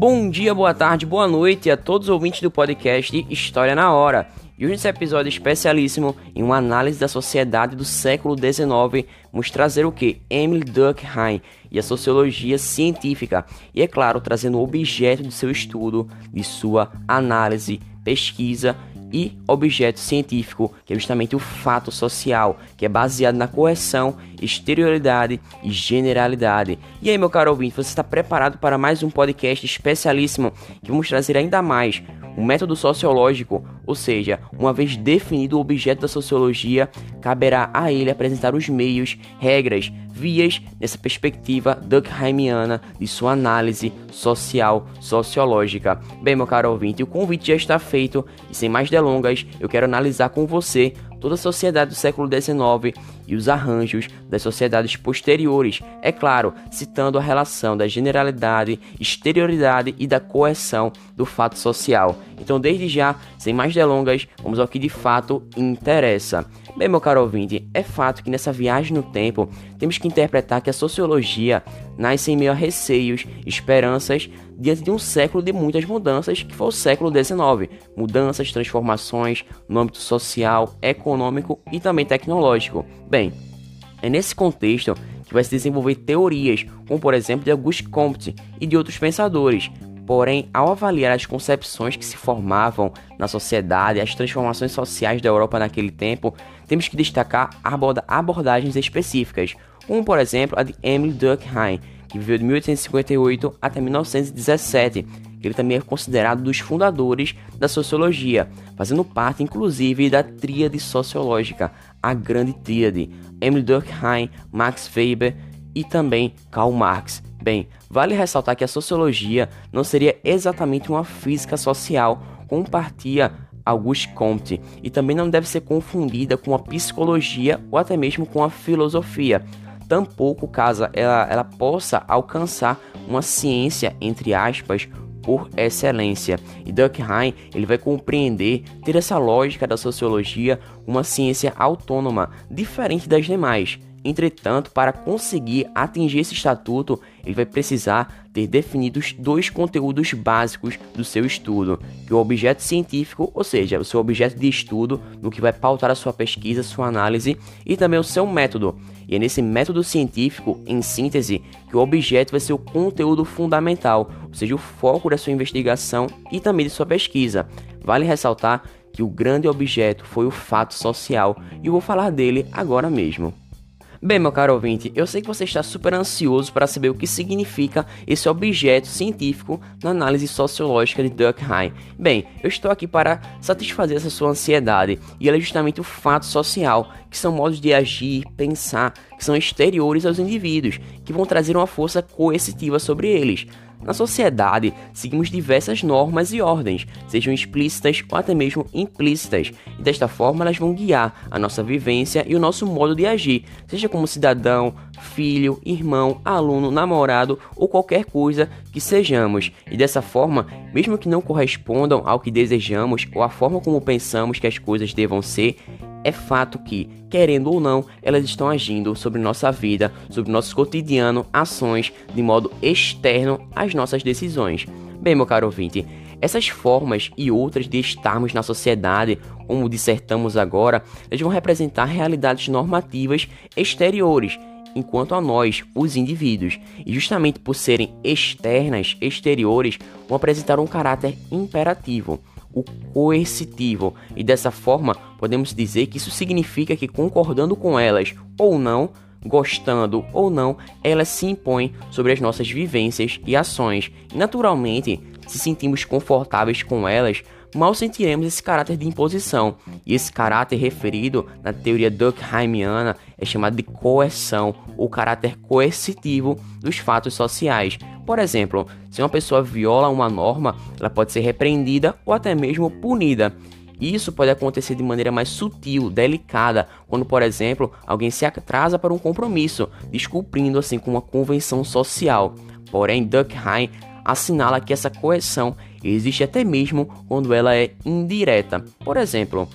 Bom dia, boa tarde, boa noite a todos os ouvintes do podcast História na Hora. E hoje nesse episódio especialíssimo, em uma análise da sociedade do século XIX, vamos trazer o que? Emily Durkheim e a sociologia científica. E é claro, trazendo o objeto de seu estudo, de sua análise, pesquisa e objeto científico, que é justamente o fato social, que é baseado na correção, exterioridade e generalidade. E aí, meu caro ouvinte, você está preparado para mais um podcast especialíssimo que vamos trazer ainda mais o método sociológico, ou seja, uma vez definido o objeto da sociologia, caberá a ele apresentar os meios, regras, vias nessa perspectiva Durkheimiana de sua análise social sociológica. Bem, meu caro ouvinte, o convite já está feito e sem mais delongas, eu quero analisar com você toda a sociedade do século XIX e os arranjos das sociedades posteriores, é claro, citando a relação da generalidade, exterioridade e da coerção do fato social. Então, desde já, sem mais delongas, vamos ao que de fato interessa. Bem, meu caro ouvinte, é fato que nessa viagem no tempo temos que interpretar que a sociologia nasce em meio a receios, esperanças, diante de um século de muitas mudanças, que foi o século XIX. Mudanças, transformações no âmbito social, econômico e também tecnológico. Bem, é nesse contexto que vai se desenvolver teorias, como por exemplo de Auguste Comte e de outros pensadores, Porém, ao avaliar as concepções que se formavam na sociedade, as transformações sociais da Europa naquele tempo, temos que destacar abordagens específicas, como por exemplo a de Emile Durkheim, que viveu de 1858 até 1917. Ele também é considerado dos fundadores da sociologia, fazendo parte inclusive da tríade sociológica, a grande tríade, Emile Durkheim, Max Weber e também Karl Marx. Bem, vale ressaltar que a sociologia não seria exatamente uma física social, como partia Auguste Comte, e também não deve ser confundida com a psicologia ou até mesmo com a filosofia. Tampouco caso ela, ela possa alcançar uma ciência, entre aspas, por excelência. E Durkheim ele vai compreender, ter essa lógica da sociologia, uma ciência autônoma, diferente das demais. Entretanto, para conseguir atingir esse estatuto, ele vai precisar ter definidos dois conteúdos básicos do seu estudo, que é o objeto científico, ou seja, o seu objeto de estudo, no que vai pautar a sua pesquisa, sua análise, e também o seu método. E é nesse método científico, em síntese, que o objeto vai ser o conteúdo fundamental, ou seja, o foco da sua investigação e também de sua pesquisa. Vale ressaltar que o grande objeto foi o fato social, e eu vou falar dele agora mesmo. Bem, meu caro ouvinte, eu sei que você está super ansioso para saber o que significa esse objeto científico na análise sociológica de Durkheim. Bem, eu estou aqui para satisfazer essa sua ansiedade, e ele é justamente o fato social, que são modos de agir, pensar, que são exteriores aos indivíduos, que vão trazer uma força coercitiva sobre eles. Na sociedade, seguimos diversas normas e ordens, sejam explícitas ou até mesmo implícitas, e desta forma elas vão guiar a nossa vivência e o nosso modo de agir, seja como cidadão, filho, irmão, aluno, namorado ou qualquer coisa que sejamos. E dessa forma, mesmo que não correspondam ao que desejamos ou à forma como pensamos que as coisas devam ser, é fato que, querendo ou não, elas estão agindo sobre nossa vida, sobre nosso cotidiano, ações, de modo externo às nossas decisões. Bem, meu caro ouvinte, essas formas e outras de estarmos na sociedade, como dissertamos agora, elas vão representar realidades normativas exteriores, enquanto a nós, os indivíduos, e justamente por serem externas, exteriores, vão apresentar um caráter imperativo o coercitivo, e dessa forma podemos dizer que isso significa que concordando com elas ou não, gostando ou não, elas se impõem sobre as nossas vivências e ações. E naturalmente, se sentimos confortáveis com elas, mal sentiremos esse caráter de imposição. E esse caráter referido na teoria Durkheimiana é chamado de coerção, ou caráter coercitivo dos fatos sociais. Por exemplo, se uma pessoa viola uma norma, ela pode ser repreendida ou até mesmo punida. Isso pode acontecer de maneira mais sutil, delicada, quando, por exemplo, alguém se atrasa para um compromisso, descumprindo assim com uma convenção social. Porém, Durkheim assinala que essa coerção existe até mesmo quando ela é indireta. Por exemplo,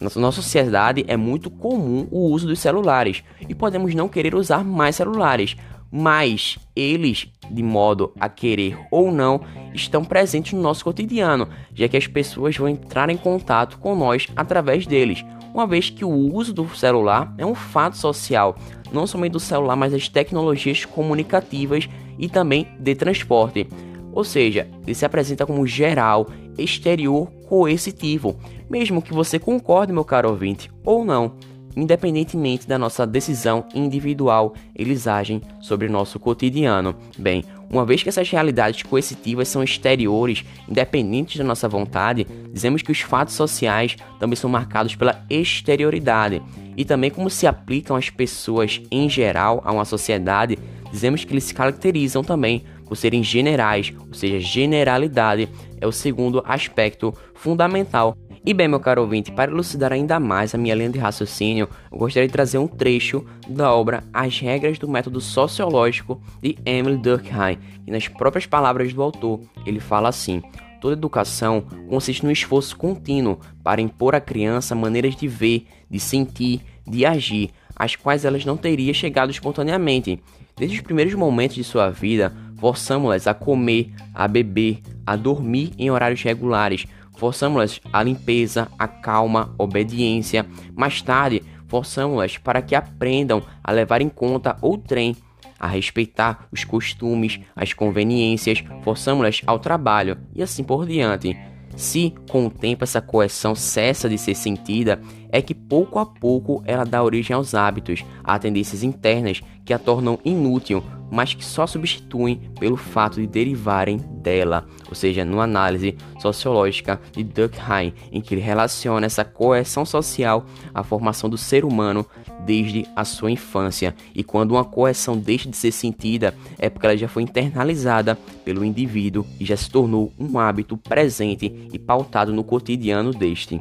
na nossa sociedade é muito comum o uso dos celulares e podemos não querer usar mais celulares. Mas eles, de modo a querer ou não, estão presentes no nosso cotidiano, já que as pessoas vão entrar em contato com nós através deles, uma vez que o uso do celular é um fato social, não somente do celular, mas das tecnologias comunicativas e também de transporte. Ou seja, ele se apresenta como geral, exterior, coercitivo, mesmo que você concorde, meu caro ouvinte, ou não. Independentemente da nossa decisão individual, eles agem sobre nosso cotidiano. Bem, uma vez que essas realidades coercitivas são exteriores, independentes da nossa vontade, dizemos que os fatos sociais também são marcados pela exterioridade. E também como se aplicam às pessoas em geral a uma sociedade, dizemos que eles se caracterizam também por serem generais, ou seja, generalidade é o segundo aspecto fundamental e bem, meu caro ouvinte, para elucidar ainda mais a minha linha de raciocínio, eu gostaria de trazer um trecho da obra As Regras do Método Sociológico de Emily Durkheim, e nas próprias palavras do autor, ele fala assim: Toda educação consiste no esforço contínuo para impor à criança maneiras de ver, de sentir, de agir, às quais elas não teriam chegado espontaneamente. Desde os primeiros momentos de sua vida, forçamos-las a comer, a beber, a dormir em horários regulares, forçamos-las à limpeza, à calma, obediência. Mais tarde, forçamos-las para que aprendam a levar em conta o trem, a respeitar os costumes, as conveniências, forçamos-las ao trabalho e assim por diante. Se com o tempo essa coerção cessa de ser sentida, é que pouco a pouco ela dá origem aos hábitos, a tendências internas que a tornam inútil, mas que só substituem pelo fato de derivarem dela, ou seja, numa análise sociológica de Durkheim, em que ele relaciona essa coerção social à formação do ser humano desde a sua infância. E quando uma coerção deixa de ser sentida, é porque ela já foi internalizada pelo indivíduo e já se tornou um hábito presente e pautado no cotidiano deste.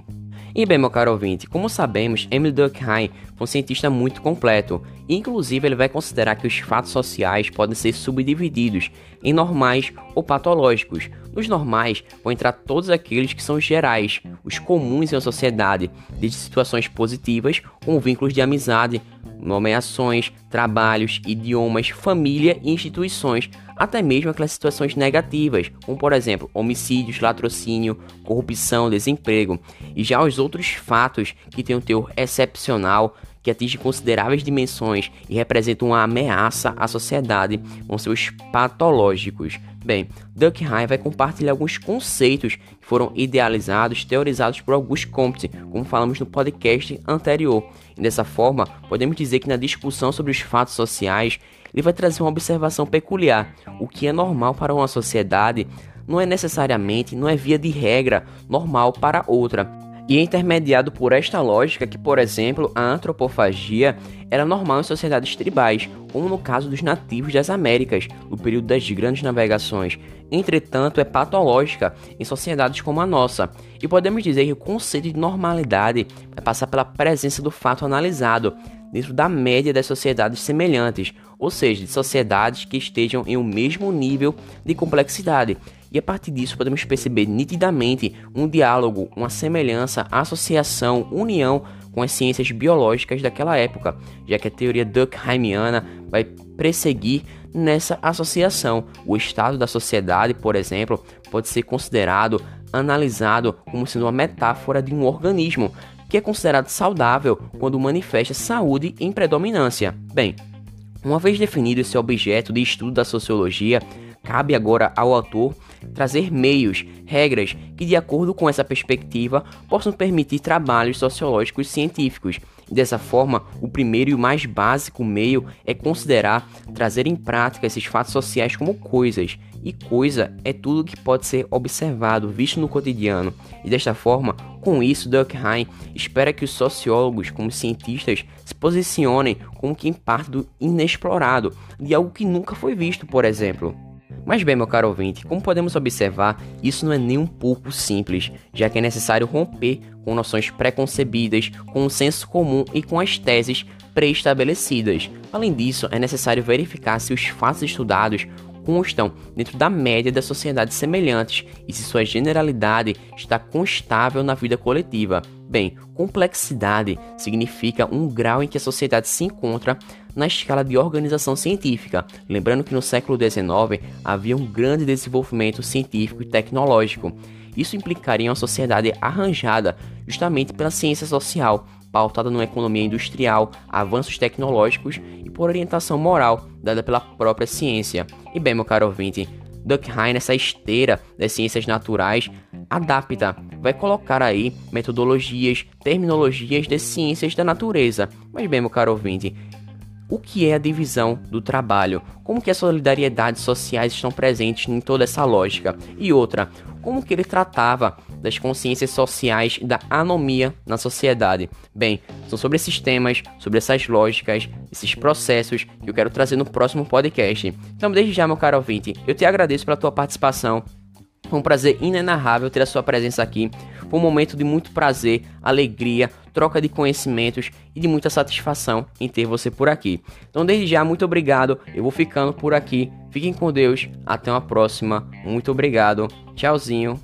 E bem, meu caro ouvinte, como sabemos, Emile Durkheim foi um cientista muito completo. Inclusive, ele vai considerar que os fatos sociais podem ser subdivididos em normais ou patológicos. Nos normais vão entrar todos aqueles que são gerais, os comuns em uma sociedade, desde situações positivas, com vínculos de amizade, nomeações, trabalhos, idiomas, família e instituições, até mesmo aquelas situações negativas, como por exemplo homicídios, latrocínio, corrupção, desemprego, e já os outros fatos que têm um teor excepcional, que atingem consideráveis dimensões e representam uma ameaça à sociedade, com seus patológicos. Bem, Durkheim vai compartilhar alguns conceitos que foram idealizados, teorizados por Auguste Comte, como falamos no podcast anterior. Dessa forma, podemos dizer que na discussão sobre os fatos sociais, ele vai trazer uma observação peculiar. O que é normal para uma sociedade não é necessariamente, não é via de regra, normal para outra. E é intermediado por esta lógica que, por exemplo, a antropofagia era normal em sociedades tribais, como no caso dos nativos das Américas, no período das grandes navegações. Entretanto, é patológica em sociedades como a nossa. E podemos dizer que o conceito de normalidade vai passar pela presença do fato analisado, dentro da média das sociedades semelhantes, ou seja, de sociedades que estejam em um mesmo nível de complexidade. E a partir disso podemos perceber nitidamente um diálogo, uma semelhança, associação, união com as ciências biológicas daquela época, já que a teoria Durkheimiana vai perseguir nessa associação. O estado da sociedade, por exemplo, pode ser considerado, analisado como sendo uma metáfora de um organismo, que é considerado saudável quando manifesta saúde em predominância. Bem, uma vez definido esse objeto de estudo da sociologia, cabe agora ao autor trazer meios, regras que, de acordo com essa perspectiva, possam permitir trabalhos sociológicos científicos. Dessa forma, o primeiro e o mais básico meio é considerar trazer em prática esses fatos sociais como coisas. E coisa é tudo que pode ser observado, visto no cotidiano. E desta forma, com isso, Durkheim espera que os sociólogos, como cientistas, se posicionem como quem parte do inexplorado, de algo que nunca foi visto, por exemplo. Mas bem, meu caro ouvinte, como podemos observar, isso não é nem um pouco simples, já que é necessário romper com noções preconcebidas, com o senso comum e com as teses pré-estabelecidas. Além disso, é necessário verificar se os fatos estudados constam dentro da média das sociedades semelhantes e se sua generalidade está constável na vida coletiva. Bem, complexidade significa um grau em que a sociedade se encontra na escala de organização científica. Lembrando que no século XIX havia um grande desenvolvimento científico e tecnológico. Isso implicaria em uma sociedade arranjada justamente pela ciência social, pautada numa economia industrial, avanços tecnológicos e por orientação moral dada pela própria ciência. E bem, meu caro ouvinte, Durkheim, nessa esteira das ciências naturais, adapta, vai colocar aí metodologias, terminologias de ciências da natureza. Mas bem, meu caro ouvinte, o que é a divisão do trabalho? Como que as solidariedades sociais estão presentes em toda essa lógica? E outra, como que ele tratava das consciências sociais e da anomia na sociedade. Bem, são sobre esses temas, sobre essas lógicas, esses processos que eu quero trazer no próximo podcast. Então, desde já, meu caro ouvinte, eu te agradeço pela tua participação. Foi um prazer inenarrável ter a sua presença aqui. Foi um momento de muito prazer, alegria, troca de conhecimentos e de muita satisfação em ter você por aqui. Então, desde já, muito obrigado. Eu vou ficando por aqui. Fiquem com Deus. Até uma próxima. Muito obrigado. Tchauzinho.